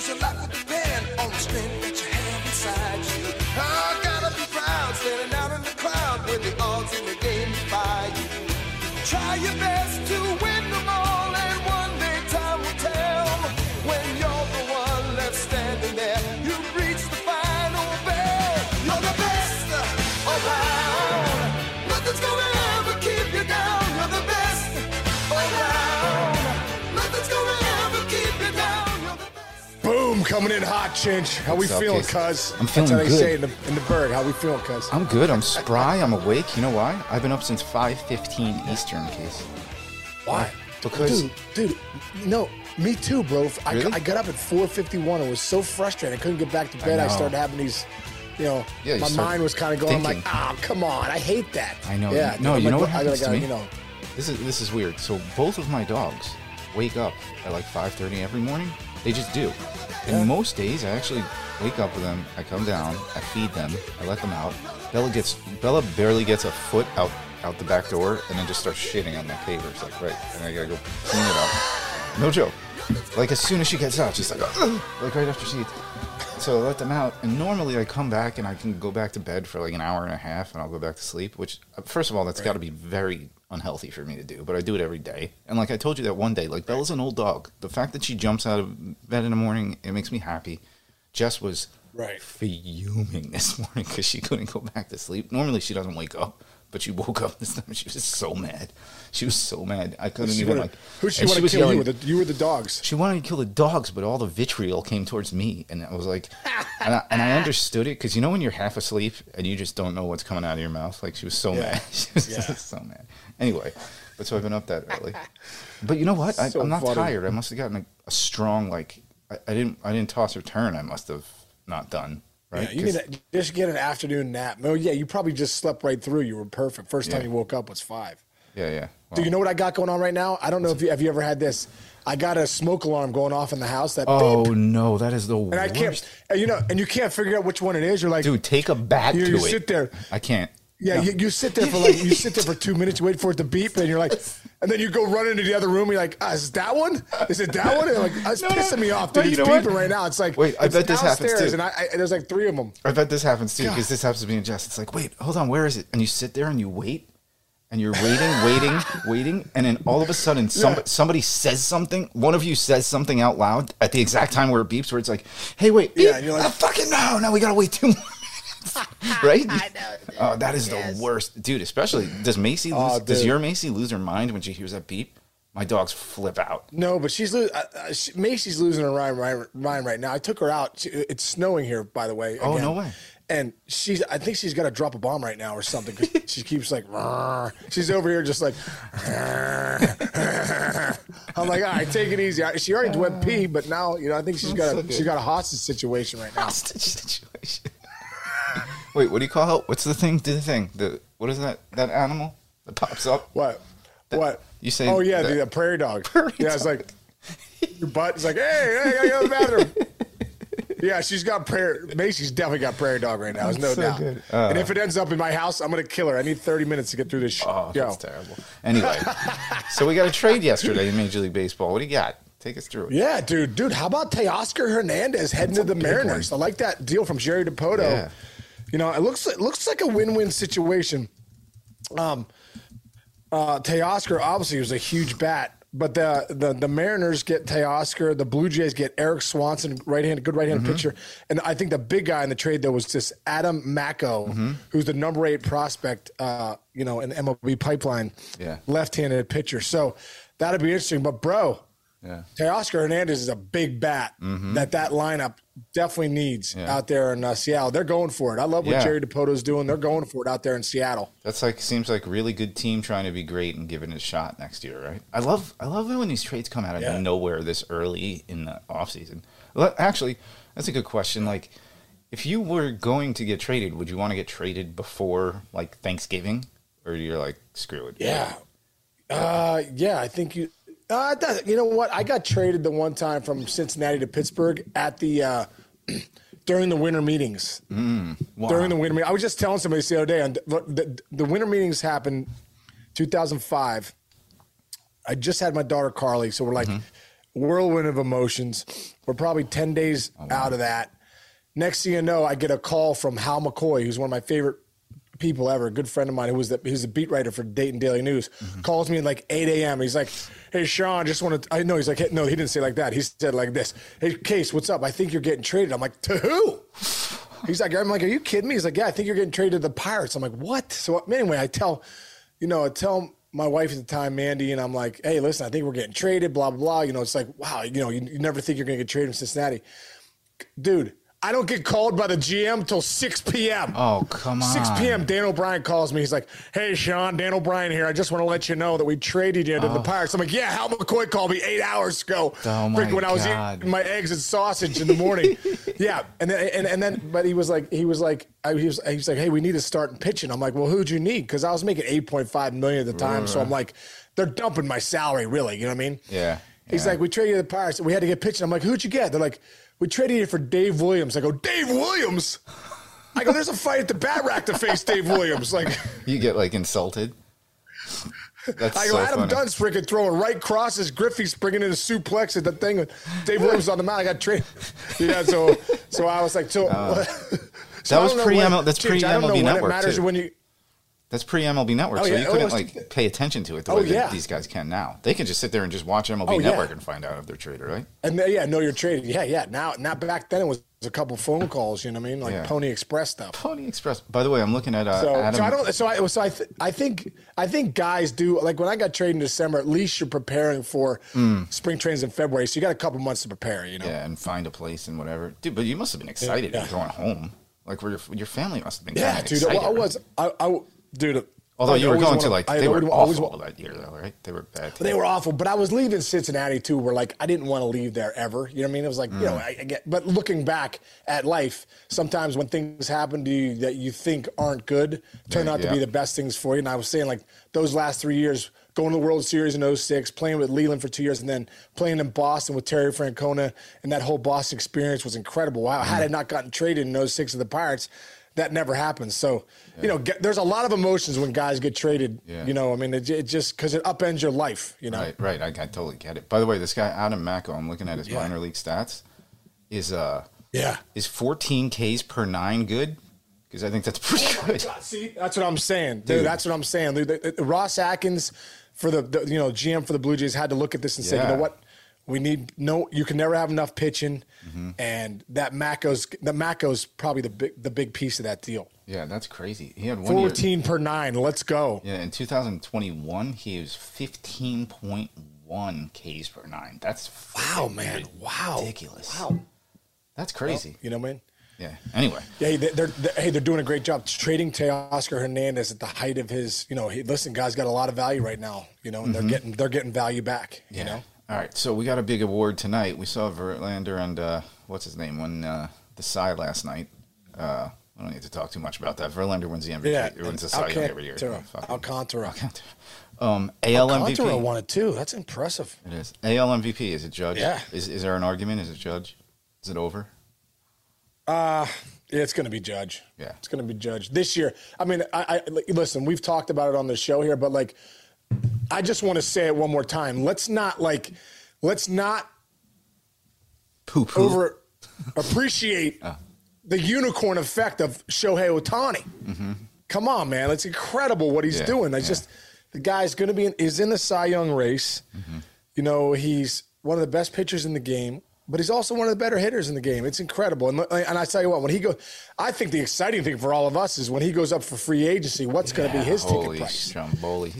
Cause your life will depend on the strength coming in hot, Chinch. How we up, feeling, cuz? I'm That's feeling how they good. say in the, in the bird. How we feeling, cuz? I'm good. I'm spry. I'm awake. You know why? I've been up since 5:15 Eastern. Case Why? because Dude, dude, no, me too, bro. I, Really? I got up at 4:51 and was so frustrated. I couldn't get back to bed. I, know. started having these, you know, Yeah, you my mind was kind of going. I'm like, thinking. ah, come on, I hate that. I know. Yeah, No, I'm you like, know what I gotta- happens to me? You know, this is this is weird. So both of my dogs wake up at like 5:30 every morning. They just do. And most days, I actually wake up with them. I come down. I feed them. I let them out. Bella gets Bella barely gets a foot out out the back door, and then just starts shitting on my pavers. Like right, and I gotta go clean it up. No joke. Like as soon as she gets out, she's like, "Ugh," like right after she eats. So I let them out, and normally I come back and I can go back to bed for like an hour and a half, and I'll go back to sleep. Which, uh, first of all, that's got to be very unhealthy for me to do, but I do it every day. And like I told you that one day, like Bella's an old dog. The fact that she jumps out of bed in the morning, it makes me happy. Jess was Right. fuming this morning because she couldn't go back to sleep. Normally she doesn't wake up, but she woke up this time. She was so mad. She was so mad. I couldn't she even wanna- like. who she and want to kill? yelling- You, the, you or the dogs? she wanted to kill the dogs, but all the vitriol came towards me, and I was like, and I, and I understood it because you know when you're half asleep and you just don't know what's coming out of your mouth. Like she was so Yeah. mad, she was Yeah. so mad. Anyway, but so I've been up that early, but you know what? I, So I'm not funny. tired. I must have gotten a, a strong like I, I didn't I didn't toss or turn. I must have not done right. Yeah, you need to just get an afternoon nap. No, yeah, you probably just slept right through. You were perfect. First time Yeah. you woke up was five. yeah, yeah. Do you know what I got going on right now? I don't know if you have you ever had this. I got a smoke alarm going off in the house that Oh beep, no, that is the worst. and I can't, and you know, and you can't figure out which one it is. You're like, Dude, take a bat you, you it. sit there. I can't. Yeah, No. you, you sit there for like you sit there for two minutes, you wait for it to beep, and you're like, and then you go run into the other room. You're like, ah, is that one? Is it that one? And like, it's No, pissing me off, dude. you it's know what? beeping right now. It's like, Wait, I bet this happens, too. And I, I, there's like three of them. I bet this happens too, because this happens to me and Jess. It's like, wait, hold on, where is it? And you sit there and you wait, and you're waiting, waiting, waiting, and then all of a sudden, some, Yeah. somebody says something. One of you says something out loud at the exact time where it beeps, where it's like, hey, wait, beep. Yeah, and you're like- oh, fucking no, no, we gotta wait two more. right? I know, dude. Oh, that is Yes. the worst, dude. Especially does Macy lose? Oh, does your Macy lose her mind when she hears that beep? My dogs flip out. No, but she's lo- uh, she, Macy's losing her mind, right, mind right now. I took her out. She, it's snowing here, by the way. Oh, no way. And she's, I think she's got to drop a bomb right now or something. 'cause she keeps like, "Rrr." she's over here just like, I'm like, all right, take it easy. She already went pee, but now, you know, I think she's got a, she's got a hostage situation right now. hostage situation. Wait, what do you call it? What's the thing? Do the thing. The what is that? That animal that pops up? What? What? you say Oh yeah, that- the, uh, prairie dog. Prairie yeah, it's like your butt. It's like, hey, hey, I gotta go to the bathroom. yeah, she's got prairie. Macy's definitely got prairie dog right now. There's no so doubt. good. and Uh. if it ends up in my house, I'm gonna kill her. I need 30 minutes to get through this. Sh- Oh, Yo. that's terrible. Anyway, so we got a trade yesterday in Major League Baseball. What do you got? Take us through it. Yeah, dude, dude. How about Teoscar Hernandez heading to the Mariners? one. I like that deal from Jerry Dipoto. Yeah. You know, it looks it looks like a win-win situation. Um, uh, Teoscar obviously was a huge bat, but the the, the Mariners get Teoscar, the Blue Jays get Eric Swanson, right hand, good right hand Mm-hmm. pitcher, and I think the big guy in the trade though was this Adam Macko, Mm-hmm. who's the number eight prospect, uh, you know, in the MLB pipeline, Yeah. left-handed pitcher. So that'd be interesting. But bro, Yeah. Teoscar Hernandez is a big bat that that lineup definitely needs Mm-hmm. Yeah. out there in uh, Seattle. They're going for it. I love what Yeah. Jerry Dipoto's doing. They're going for it out there in Seattle. That's like seems like really good team trying to be great and giving it a shot next year, right? I love I love when these trades come out of Yeah. nowhere this early in the offseason. Well, actually, that's a good question. Like, if you were going to get traded, would you want to get traded before like Thanksgiving, or you're like screw it? Yeah. Uh, yeah, I think you. Uh, that, you know what? I got traded the one time from Cincinnati to Pittsburgh at the uh, during the winter meetings. Wow. During the winter meeting, I was just telling somebody the other day. On the, the, the winter meetings happened 2005. I just had my daughter Carly, so we're like, whirlwind of emotions. We're probably 10 days out of that. Next thing you know, I get a call from Hal McCoy, who's one of my favorite people ever, a good friend of mine who was the, who's a beat writer for Dayton Daily News, calls me at like 8 a.m. He's like, Hey, Sean, just want to, I know he's like, hey, no, he didn't say like that. He said like this, Hey, Case, what's up? I think you're getting traded. I'm like, To who? He's like, I'm like, Are you kidding me? He's like, Yeah, I think you're getting traded to the Pirates. I'm like, What? So anyway, I tell, you know, I tell my wife at the time, Mandy, and I'm like, Hey, listen, I think we're getting traded, blah, blah, blah. You know, it's like, wow, you know, you, you never think you're to get traded in Cincinnati. Dude, I don't get called by the GM till 6 p.m. Oh, come on. 6 p.m. Dan O'Brien calls me. He's like, "Hey, Sean, Dan O'Brien here. I just want to let you know that we traded you to the oh. Pirates." I'm like, "Yeah." Hal McCoy called me eight hours ago. Oh, my when I was eating my eggs and sausage in the morning. yeah, and then and, and then, but he was like, he was like, I, he was he was like, "Hey, we need to start pitching." I'm like, "Well, who'd you need?" Because I was making 8.5 million at the time, so I'm like, they're dumping my salary, really. You know what I mean? Yeah. He's yeah. like, we traded you to the Pirates. We had to get pitching. I'm like, who'd you get? They're like, we traded it for Dave Williams. I go, Dave Williams? I go, there's a fight at the bat rack to face Dave Williams. Like, you get like insulted. That's I go, so Adam funny. Dunn's freaking throwing right crosses. Griffey's bringing in a suplex at the thing. with Dave Williams on the mound. I got traded. Know, so so I was like, so. Uh, That was pre- when- ML that's Ginge, I don't know pre-MLB when it Network, matters too. when you. That's pre MLB Network, Oh, so yeah. you Oh, couldn't like pay attention to it the Oh, way that yeah. these guys can now. They can just sit there and just watch MLB Oh, yeah. Network and find out if they're traded, right? And then, yeah, know you're traded. Yeah, yeah. Now, now back then it was a couple phone calls. You know what I mean? Like Yeah. Pony Express stuff. Pony Express. By the way, I'm looking at uh, So, Adam. so I don't. So I. So I. Th- I think. I think guys do like when I got traded in December. At least you're preparing for spring trains in February, so you got a couple months to prepare. You know. yeah, and find a place and whatever, dude. But you must have been excited Yeah. going home. Like, where your your family must have been. Yeah, dude. Excited, Well, I right? was. I. I dude. Although I you were going wanna- to like, they were awful wa- that year, though, right? They were bad. They were awful, but I was leaving Cincinnati too. Where like I didn't want to leave there ever. You know what I mean? It was like you know, Mm. I, I get. But looking back at life, sometimes when things happen to you that you think aren't good, turn Yeah, out to be the best things for you. And I was saying like those last three years, going to the World Series in 06, playing with Leland for two years, and then playing in Boston with Terry Francona, and that whole Boston experience was incredible. Wow, had I not gotten traded in 06 to the Pirates. That never happens. So, you know, get, there's a lot of emotions when guys get traded. Yeah. You know, I mean, it, it just because it upends your life. You know, Right, right. I, I totally get it. By the way, this guy Adam Macko, I'm looking at his Yeah. minor league stats, is uh Yeah. is 14 Ks per nine good? Because I think that's pretty good. See, that's what I'm saying, dude. Dude. That's what I'm saying. Dude, the- the- Ross Atkins, for the, the you know GM for the Blue Jays, had to look at this and say, you know what, we need no. You can never have enough pitching, Mm-hmm. and that Macko's the Macko's probably the big the big piece of that deal. Yeah, that's crazy. He had one year. Fourteen per nine. Let's go. Yeah, in 2021, he was 15.1 Ks per nine. That's Wow, man. Wow. ridiculous. Wow. That's crazy. You know what I mean? Yeah. Anyway, Yeah, hey, they're, they're hey, they're doing a great job trading Teoscar Hernandez at the height of his. You know, he, listen, guys got a lot of value right now. You know, and they're getting they're getting value back. Mm-hmm. yeah. You know, All right, so we got a big award tonight. We saw Verlander and uh, what's his name won uh, the Cy last night. Uh, I don't need to talk too much about that. Verlander wins the MVP. yeah, wins the Cy Young every year. Alcantara. Alcantara. Um, AL Alcantara MVP. won it too. That's impressive. It is AL MVP. Is it Judge? Yeah. Is is there an argument? Is it Judge? Is it over? Uh yeah, it's going to be Judge. Yeah. it's going to be Judge this year. I mean, I, I listen. We've talked about it on the show here, but like, I just want to say it one more time. Let's not like, let's not Poo poo. over appreciate the unicorn effect of Shohei Ohtani. Come on, man. It's incredible what he's Mm-hmm. Yeah, doing. It's yeah. just the guy's going to be in, is in the Cy Young race. Mm-hmm. You know, he's one of the best pitchers in the game, but he's also one of the better hitters in the game. It's incredible. And, and I tell you what, when he goes, I think the exciting thing for all of us is when he goes up for free agency, what's yeah, going to be his ticket price?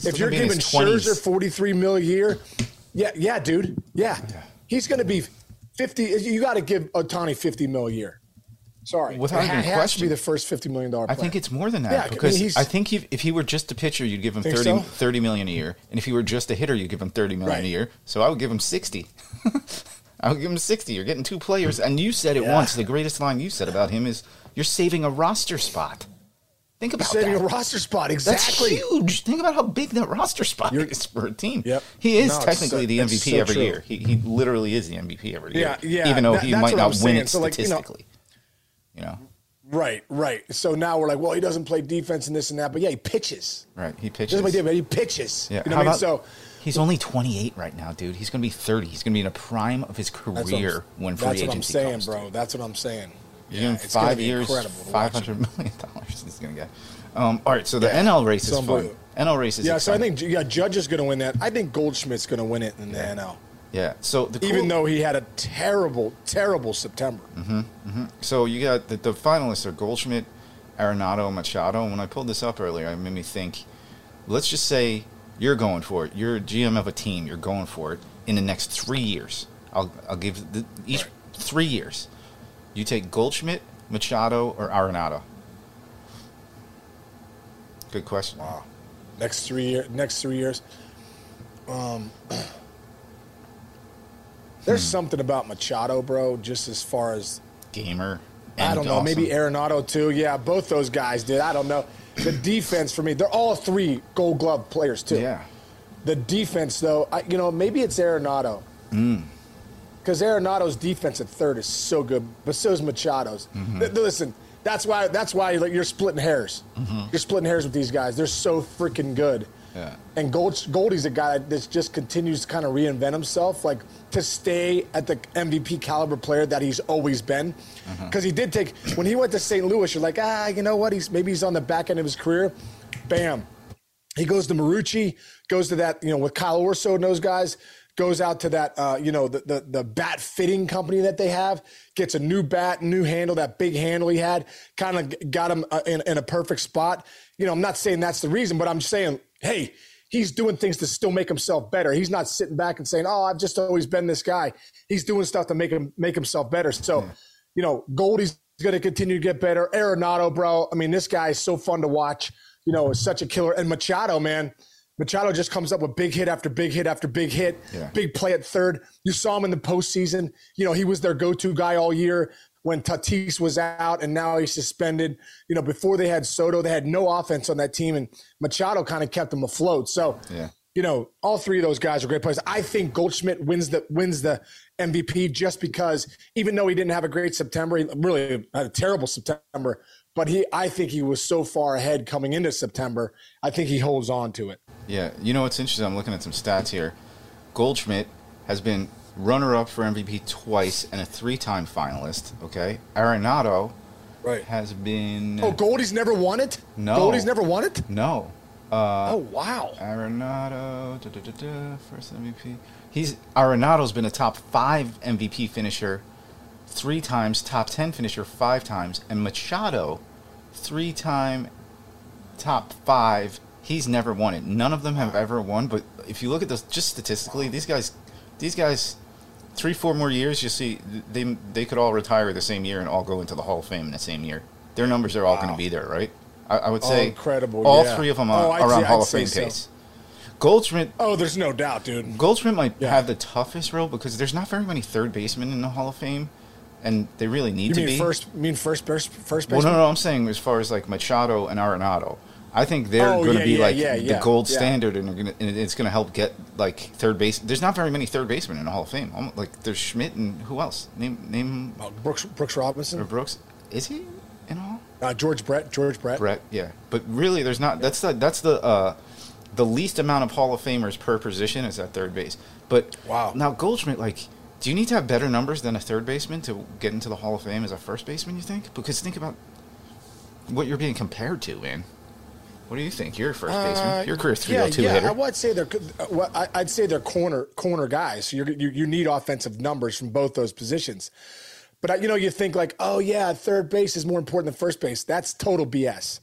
If you're giving Scherzer 43 mil a year, yeah, yeah, dude. Yeah. yeah. He's going to be 50. You got to give Ohtani 50 mil a year. Sorry. Without even question. has to be the first $50 million player. I think it's more than that yeah, because I, mean, I think if, if, he were just a pitcher, you'd give him 30, so? 30 million a year. And if he were just a hitter, you'd give him 30 million right. a year. So I would give him 60. I'll give him 60. You're getting two players. And you said it yeah. once. The greatest line you said about him is you're saving a roster spot. Think about saving that. a roster spot. Exactly. That's huge. Think about how big that roster spot you're, is for a team. Yep. He is no, technically so, the MVP so every true. year. He, he literally is the MVP every yeah, year. Yeah. Even though that, he might not win it so statistically. Like, you know. You know? Right, right. So now we're like, well, he doesn't play defense and this and that, but yeah, he pitches. Right, he pitches. That's my play but he pitches. Yeah. You know How what I mean? So He's only 28 right now, dude. He's going to be 30. He's going to be in a prime of his That's what I'm- career when free That's what I'm saying, comes. bro. That's what I'm saying. Yeah, in it's five years, five hundred million dollars he's going to get. Um, all right, so the NL race is fun. NL race is Yeah, so I think yeah, Judge is going to win that. I think Goldschmidt's going to win it in the NL, yeah. So the even though he had a terrible, terrible September. So you got the, the finalists are Goldschmidt, Arenado, Machado. And when I pulled this up earlier, it made me think. Let's just say you're going for it. You're a GM of a team. You're going for it in the next three years. I'll I'll give the, each Right. three years. You take Goldschmidt, Machado, or Arenado. Good question. Wow. Next three year, next three years. Um, there's Hmm. something about Machado, bro. Just as far as Gamer. I don't know, maybe. Arenado too. Yeah, both those guys did. I don't know. The defense for me, they're all three Gold Glove players too. Yeah. The defense, though, I, you know, maybe it's Arenado. Mm. Because Arenado's defense at third is so good, but so is Machado's. Mm-hmm. Th- listen, that's why that's why like, you're splitting hairs. Mm-hmm. You're splitting hairs with these guys. They're so freaking good. Yeah. And Gold, Goldie's a guy that just continues to kind of reinvent himself, like to stay at the MVP caliber player that he's always been. Because he did take when he went to St. Louis, you're like, ah, you know what? He's maybe he's on the back end of his career. Bam, he goes to Marucci, goes to that, you know, with Kyle Orso and those guys, goes out to that, uh, you know, the, the the bat fitting company that they have, gets a new bat, new handle, that big handle he had, kind of got him uh, in, in a perfect spot. You know, I'm not saying that's the reason, but I'm saying, hey, he's doing things to still make himself better. He's not sitting back and saying, oh, I've just always been this guy. He's doing stuff to make him make himself better. So, you know, Goldie's going to continue to get better. Arenado, bro. I mean, this guy is so fun to watch. You know, is such a killer. And Machado, man. Machado just comes up with big hit after big hit after big hit, Yeah. big play at third. You saw him in the postseason. You know, he was their go-to guy all year when Tatis was out and now he's suspended. You know, before they had Soto, they had no offense on that team, and Machado kind of kept them afloat. So, Yeah. you know, all three of those guys are great players. I think Goldschmidt wins the wins the MVP just because even though he didn't have a great September, he really had a terrible September, but he I think he was so far ahead coming into September. I think he holds on to it. Yeah, you know what's interesting? I'm looking at some stats here. Goldschmidt has been runner-up for MVP twice and a three-time finalist. Okay, Arenado Right. has been Oh, Goldie's never won it? No. Goldie's never won it? no uh, oh, wow. Arenado da, da, da, da, first MVP. He's Arenado's been a top five MVP finisher three times, top ten finisher five times, and Machado three-time top five. He's never won it. None of them have ever won. But if you look at this, just statistically, these guys, these guys, three, four more years, you see, they they could all retire the same year and all go into the Hall of Fame in the same year. Their numbers are all going to be there, right? I, I would Oh, say incredible, All yeah. three of them Oh, are, I'd are on Hall I'd of Fame so. pace. Goldschmidt, Oh, there's no doubt, dude. Goldschmidt might Yeah. have the toughest role because there's not very many third basemen in the Hall of Fame, and they really need You to mean be. first? You mean first base? First Well, base? no, no, I'm saying as far as like Machado and Arenado, I think they're Oh, going to yeah, be yeah, like yeah, the gold standard, and, gonna, and it's going to help get like third base. There's not very many third basemen in the Hall of Fame. Almo- Like there's Schmidt and who else? Name name Oh, Brooks Brooks or Brooks. Is he in all? uh, George Brett, George Brett. Brett, yeah. But really, there's not. That's the that's the uh, the least amount of Hall of Famers per position is at third base. But Wow. now Goldschmidt, like, do you need to have better numbers than a third baseman to get into the Hall of Fame as a first baseman? You think? Because think about what you're being compared to, man. What do you think? You're a first Uh, baseman. You're a career yeah, 302 yeah, hitter. I would say they're. uh, well, I- I'd say they're corner corner guys. So you're, you you need offensive numbers from both those positions. But uh, you know, you think like, oh yeah, third base is more important than first base. That's total BS.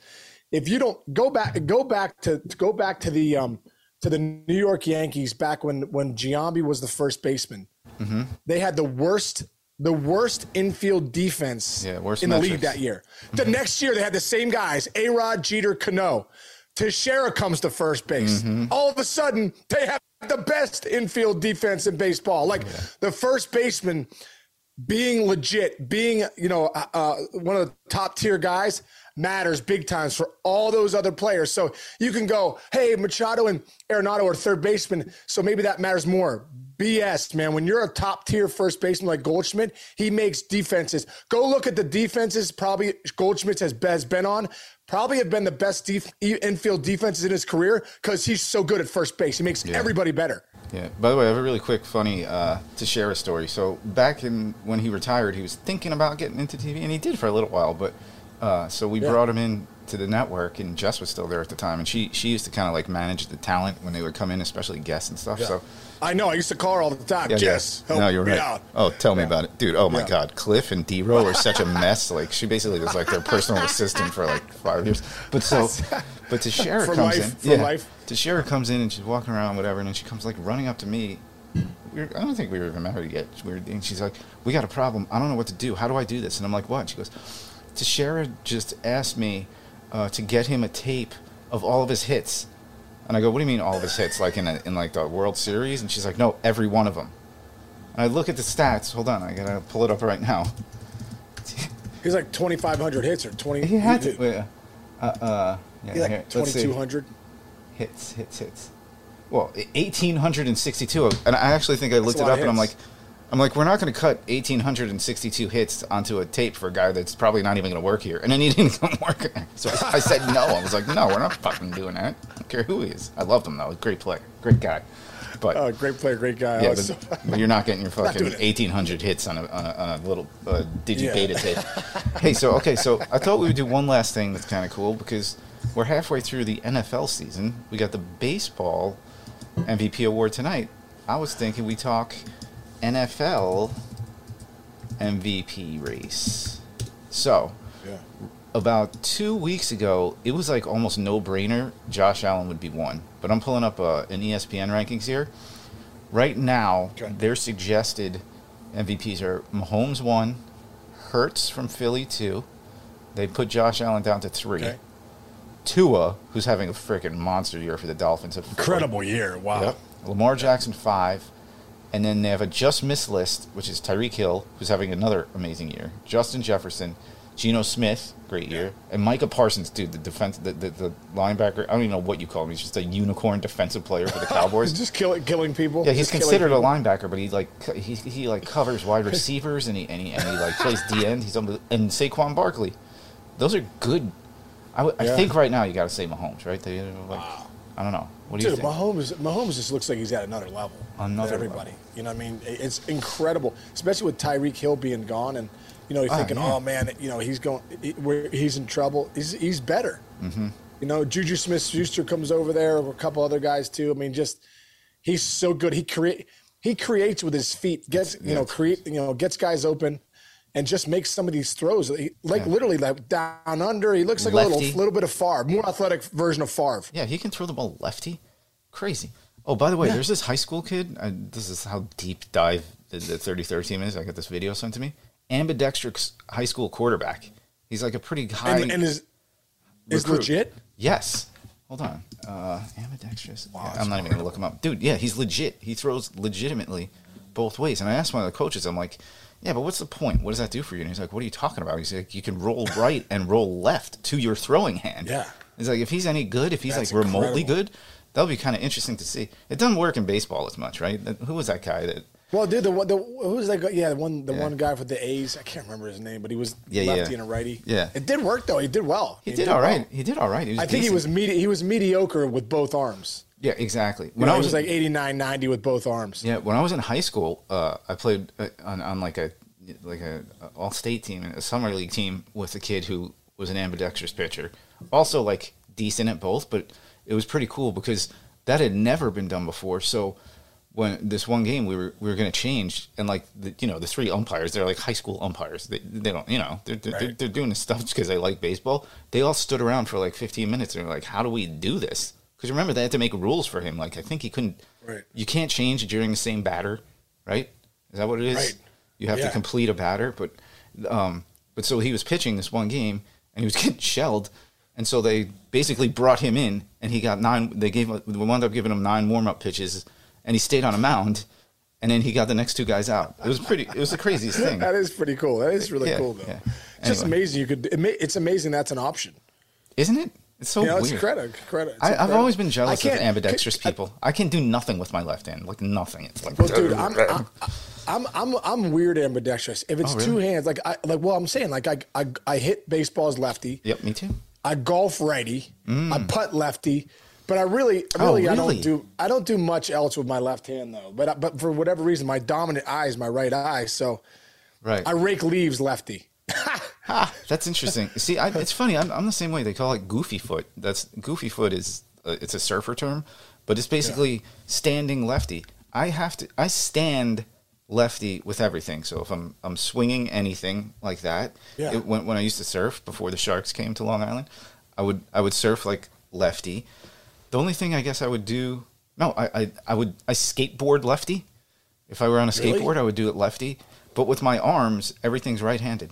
If you don't go back, go back to go back to the um to the New York Yankees back when when Giambi was the first baseman. Mm-hmm. They had the worst the worst infield defense Yeah, worst in the metrics. league that year. The next year they had the same guys: A. Rod, Jeter, Cano. Teixeira comes to first base. Mm-hmm. All of a sudden, they have the best infield defense in baseball. Like the first baseman being legit, being you know uh, uh, one of the top tier guys. matters big times for all those other players. So you can go, hey, Machado and Arenado are third baseman, so maybe that matters more. BS, man. When you're a top tier first baseman like Goldschmidt, he makes defenses. Go look at the defenses. Probably Goldschmidt has, has been on. Probably have been the best def- infield defenses in his career because he's so good at first base. He makes Yeah. everybody better. Yeah. By the way, I have a really quick, funny uh, to share a story. So back in when he retired, he was thinking about getting into TV, and he did for a little while. But uh, so we Yeah. brought him in to the network, and Jess was still there at the time, and she she used to kind of like manage the talent when they would come in, especially guests and stuff. So. I know. I used to call her all the time. Yeah, Jess, yeah. No, you're right. out. Oh, tell me about it, dude. Oh my Yeah. God, Cliff and Dero are such a mess. Like she basically was like their personal assistant for like five years. But so, but Teixeira For comes life, in. for yeah, life. Teixeira comes in and she's walking around, whatever, and then she comes like running up to me. We were, I don't think we were even married yet. We were, and she's like, "We got a problem. I don't know what to do. How do I do this?" And I'm like, "What?" And she goes, "Teixeira just asked me uh, to get him a tape of all of his hits." And I go, "What do you mean all of his hits? Like in a, in like the World Series?" And she's like, "No, every one of them." And I look at the stats. Hold on, I gotta pull it up right now. He's like 2,500 hits or 20. He had to. Wait, uh, uh, yeah, here, like 2,200. hits, hits, hits. Well, eighteen hundred and sixty-two, and I actually think I looked it up, and I'm like. I'm like, we're not going to cut eighteen hundred and sixty-two hits onto a tape for a guy that's probably not even going to work here, and then he didn't come work. So I, I said no. I was like, no, we're not fucking doing that. I don't care who he is. I loved him though. Great player, great guy. But Oh, great player, great guy. yeah, so- but, but you're not getting your fucking 1800 hits on a, on a, on a little uh, digibeta Yeah. tape. hey, so okay, so I thought we would do one last thing that's kind of cool because we're halfway through the NFL season. We got the baseball MVP award tonight. I was thinking we talk NFL MVP race. So yeah. about two weeks ago, it was like almost no brainer. Josh Allen would be one, but I'm pulling up uh, an ESPN rankings here. Right now, Okay. their suggested MVPs are Mahomes one, Hurts from Philly two. They put Josh Allen down to three. Okay. Tua, who's having a freaking monster year for the Dolphins. Incredible year. Wow. Yep. Lamar Jackson five, and then they have a just miss list, which is Tyreek Hill, who's having another amazing year. Justin Jefferson, Geno Smith, great year, and Micah Parsons, dude, the defense, the, the, the linebacker. I don't even know what you call him. He's just a unicorn defensive player for the Cowboys. He's just killing, killing people. Yeah, he's Just considered a linebacker, but he like he, he like covers wide receivers and he and he, and he like plays D end. He's unbel- and Saquon Barkley, those are good. I, w- I Yeah. think right now you got to say Mahomes, right? They, like, I don't know. What do you Dude, think? Mahomes, Mahomes just looks like he's at another level. Another everybody. You know what I mean? It's incredible, especially with Tyreek Hill being gone, and you know you're Ah, thinking, yeah. oh man, you know he's going, he, he's in trouble. He's he's better. Mm-hmm. You know, Juju Smith-Schuster comes over there, a couple other guys too. I mean, just he's so good. He create he creates with his feet, gets you know create you know gets guys open. And just makes some of these throws, He- like Yeah. literally like down under. He looks like a little, little bit of Favre, more athletic version of Favre. Yeah, he can throw the ball lefty. Crazy. Oh, by the way, there's this high school kid. Uh, this is how deep dive the, the 33rd team is. I got this video sent to me. Ambidextrous high school quarterback. He's like a pretty high. and, and is is legit. Yes. Hold on. Uh, ambidextrous. Yeah, I'm not even going to look him up. Dude, yeah, he's legit. He throws legitimately both ways. And I asked one of the coaches, I'm like, yeah, but what's the point? What does that do for you? And he's like, what are you talking about? He's like, you can roll right and roll left to your throwing hand. Yeah. He's like, if he's any good, if he's That's like remotely incredible. good, that'll be kind of interesting to see. It doesn't work in baseball as much, right? Who was that guy that? Well, dude, the, the who was that? guy? Yeah, the one the Yeah. one guy with the A's. I can't remember his name, but he was Yeah, lefty yeah. and a righty. Yeah. it did work though. He did well. He, did all right. well. He did all right. He was I think he was medi- he was mediocre with both arms. Yeah, exactly. You When know, I was, was like 89, 90 with both arms. Yeah, when I was in high school, uh, I played uh, on, on like a like a, a all state team, and a summer league team with a kid who was an ambidextrous pitcher. Also, like decent at both, but it was pretty cool because that had never been done before. So when this one game we were we were going to change, and like the, you know the three umpires, they're like high school umpires. They, they don't you know they're they're, they're, they're doing this stuff because they like baseball. They all stood around for like 15 minutes and they're like, how do we do this? Because remember they had to make rules for him. Like I think he couldn't. Right. You can't change during the same batter, right? Is that what it is? Right. You have to complete a batter, but um, but so he was pitching this one game and he was getting shelled, and so they basically brought him in and he got nine. They gave we wound up giving him nine warm up pitches, and he stayed on a mound, and then he got the next two guys out. It was pretty. It was the craziest thing. That is pretty cool. That is really Yeah, cool though. yeah. just amazing. You could. It it's amazing that's an option. Isn't it? It's so You know, weird. it's credit. Credit. it's I, I've incredible. always been jealous of ambidextrous people. I can do nothing with my left hand, like nothing. It's like, Well, dude, I'm, I'm I'm I'm I'm weird ambidextrous. If it's Oh, really? two hands, like I like, well, I'm saying like I I, I hit baseballs lefty. yep, me too. I golf righty. I putt lefty. But I really, Mm. Oh, really, I don't do, I don't do much else with my left hand though. But, I- but for whatever reason, my dominant eye is my right eye, so Right. I rake leaves lefty. Ah, that's interesting. See, I, it's funny. I'm, I'm the same way. They call it goofy foot. That's goofy foot is uh, it's a surfer term, but it's basically standing lefty. I have to. I stand lefty with everything. So if I'm I'm swinging anything like that, Yeah. it, when when I used to surf before the sharks came to Long Island, I would I would surf like lefty. The only thing I guess I would do no, I I, I would I skateboard lefty. If I were on a Really? skateboard, I would do it lefty. But with my arms, everything's right-handed.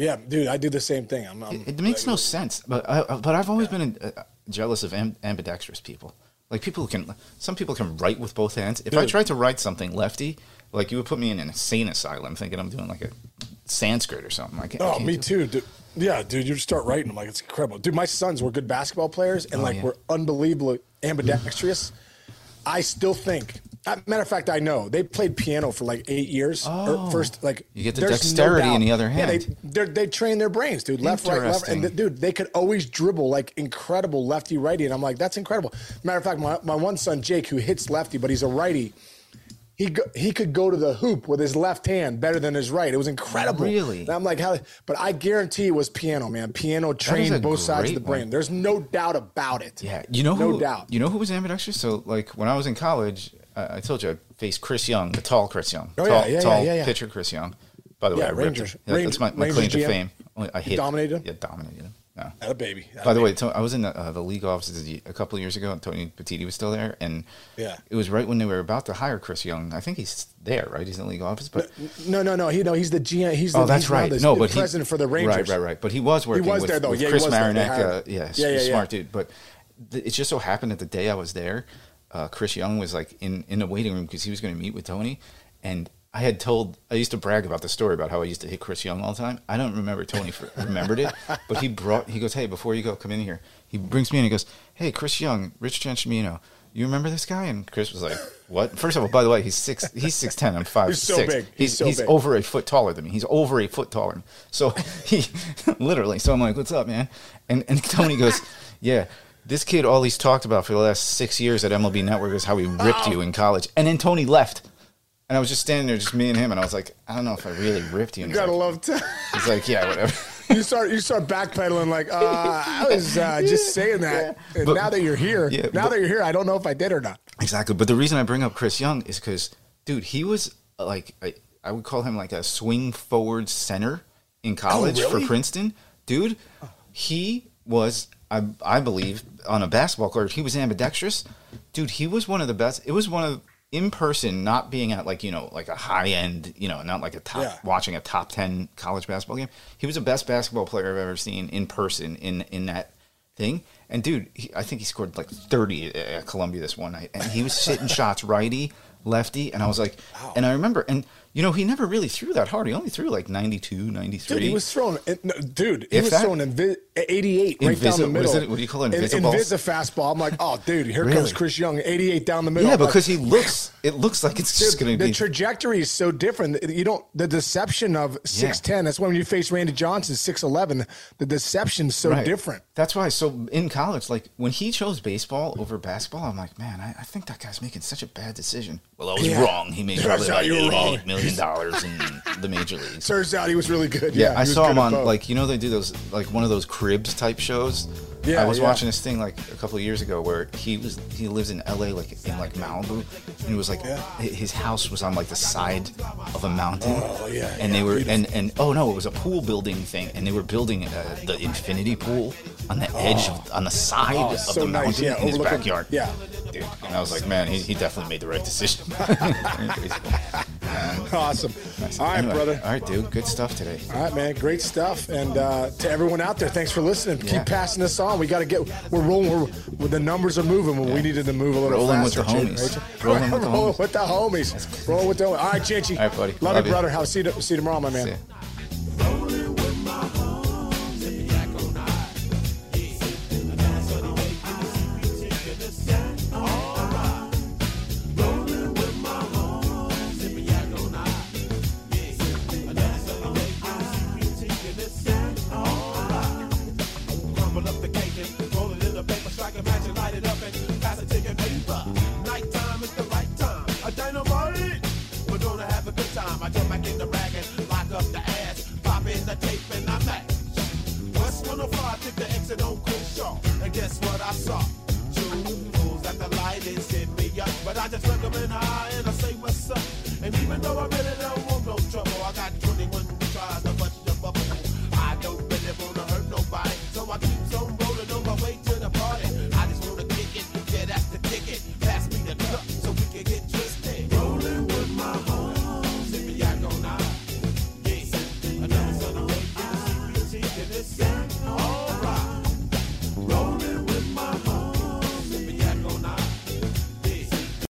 Yeah, dude, I do the same thing. I'm, I'm It makes no sense, but I, but I've always been uh, jealous of amb- ambidextrous people. Like people who can, some people can write with both hands. If I Dude. tried to write something lefty, like you would put me in an insane asylum, thinking I'm doing like a Sanskrit or something. I Oh, me too, dude. Yeah, dude, you just start writing them like it's incredible, dude. My sons were good basketball players and Oh, like yeah. were unbelievably ambidextrous. I still think. Uh, Matter of fact, I know they played piano for like eight years. Oh. first, like You get the dexterity doubt. in the other hand. Yeah, they they're- train their brains, dude. Left, right, left, and Interesting. dude, they could always dribble like incredible lefty righty, and I'm like, that's incredible. Matter of fact, my, my one son Jake, who hits lefty, but he's a righty. He, go, he could go to the hoop with his left hand better than his right. It was incredible. Really? And I'm like, how? But I guarantee it was piano, man. Piano trained both sides of the brain. one. There's no doubt about it. Yeah, you know No who? doubt. You know who was ambidextrous? So like when I was in college, I, I told you I faced Chris Young, the tall Chris Young, Oh, yeah, tall, yeah, yeah, tall yeah, yeah. pitcher Chris Young. By the way, Yeah, Rangers. Yeah, Range- that's my, my Rangers claim to fame. I hit dominated him? Yeah, dominated him. No. That a baby. That a By the way, baby. to- I was in the, uh, the league offices a couple of years ago, and Tony Petitti was still there, and Yeah. it was right when they were about to hire Chris Young. I think he's there, right? He's in the league office, but no, no, no. He no, he's the GM. He's the, oh, that's right. The, No, but he president for the Rangers. Right, right, right. But he was working. was with, there, though. Yeah, Chris Marinak. Uh, yeah, Yeah, yeah, yeah. smart dude. But th- it just so happened that the day I was there, uh, Chris Young was like in in the waiting room because he was going to meet with Tony, and I had told I used to brag about the story about how I used to hit Chris Young all the time. I don't remember Tony for, remembered it, but he brought he goes, hey, before you go, come in here. He brings me in. He goes, hey, Chris Young, Rich Giancimino. You remember this guy? And Chris was like, "What?" First of all, by the way, he's six. He's six ten. I'm five He's so six. big. He's He's so he's big. over a foot taller than me. He's over a foot taller. Than me. So he literally. So I'm like, "What's up, man?" And and Tony goes, "Yeah." This kid, all he's talked about for the last six years at MLB Network is how he ripped you in college. And then Tony left. And I was just standing there, just me and him. And I was like, I don't know if I really ripped you. And You gotta like, love. T- he's like, yeah, whatever. you start you start backpedaling like uh, I was uh, just saying that. And But- now that you're here, Yeah, now but- that you're here, I don't know if I did or not. Exactly. But the reason I bring up Chris Young is because, dude, he was uh, like, I, I would call him like a swing forward center in college really? for Princeton. Dude, he was, I, I believe, on a basketball court, he was ambidextrous. Dude, he was one of the best. It was one of, in person, not being at like, you know, like a high end, you know, not like a top, Yeah. watching a top 10 college basketball game. He was the best basketball player I've ever seen in person in, in that thing. And dude, he, I think he scored like 30 at Columbia this one night, and he was hitting shots righty, lefty, and I was like, and I remember, and you know, he never really threw that hard. He only threw like 92, 93. Dude, he was throwing. No, dude, he If was that- throwing invi- 88 right down the middle. is it? What do you call it, In- invisible? Invisa fastball. I'm like, oh, dude, here Really? comes Chris Young, 88 down the middle. yeah, I'm like, because he looks, it looks like it's just Dude, going to be. the trajectory is so different. You don't the deception of six ten. That's when you face Randy Johnson six eleven, the deception's so Right. different. That's why. So in college, like when he chose baseball over basketball, I'm like, man, I, I think that guy's making such a bad decision. Well, I was Yeah. wrong. He made Turns probably out like wrong. eighty-eight million dollars in the major leagues. Turns out he was really good. Yeah, he I saw him on both. like you know they do those like one of those cribs type shows. Yeah, I was yeah. watching this thing like a couple of years ago where he was he lives in L.A. like in like Malibu, and he was like Yeah. his house was on like the side of a mountain. Oh, yeah, and they were beautiful. and and oh no, it was a pool building thing, and they were building uh, the infinity pool on the edge of on the side Oh, of so the nice, mountain yeah, in his backyard. yeah. dude. And I was like, man, he, he definitely made the right decision. awesome. All right, Anyway, brother. All right, dude. Good stuff today. All right, man. Great stuff. And uh, to everyone out there, thanks for listening. Yeah. Keep passing this on. We got to get. We're rolling. We're, the numbers are moving. When we needed to move a little Rolling with faster. the Jay, homies. right? Rolling with the Rolling homies. with the homies. Rolling with the. All right, Chinchy. All right, buddy. Love, Love you, you. brother. I'll see you. See you tomorrow, my man.